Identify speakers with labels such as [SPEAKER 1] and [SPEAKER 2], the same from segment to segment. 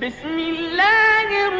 [SPEAKER 1] بسم الله الرحمن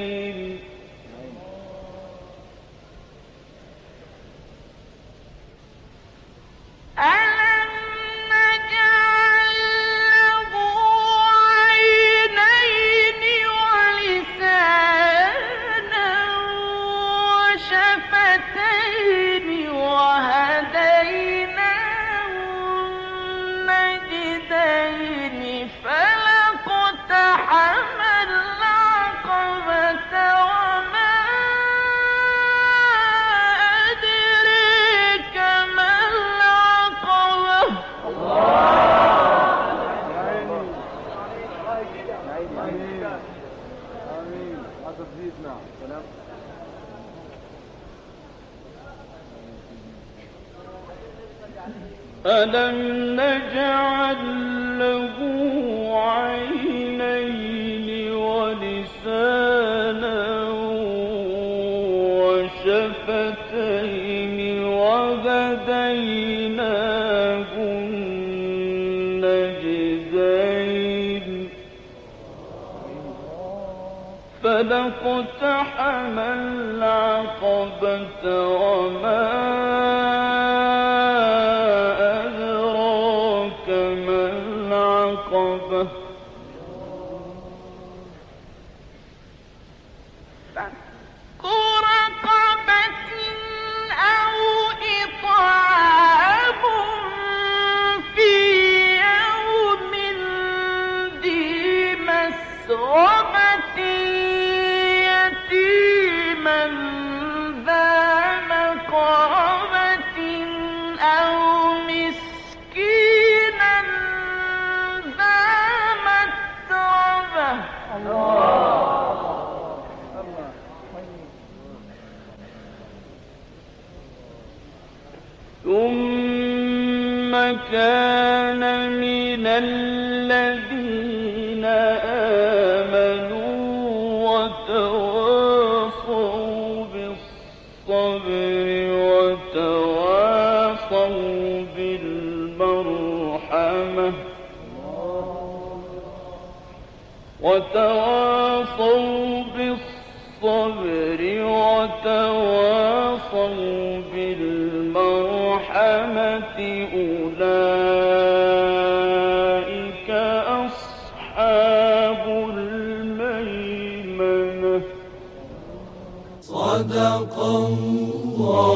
[SPEAKER 1] ألم نجعل له عينين ولسانا وشفتين وهديناه النجدين فلقتحم العقبة وما العقبة. كان من الذين آمنوا وتواصوا بالصبر وتواصوا بالمرحمة وتواصوا بالصبر وتواصوا بالمرحمة أولئك أصحاب الميمنة. صدق الله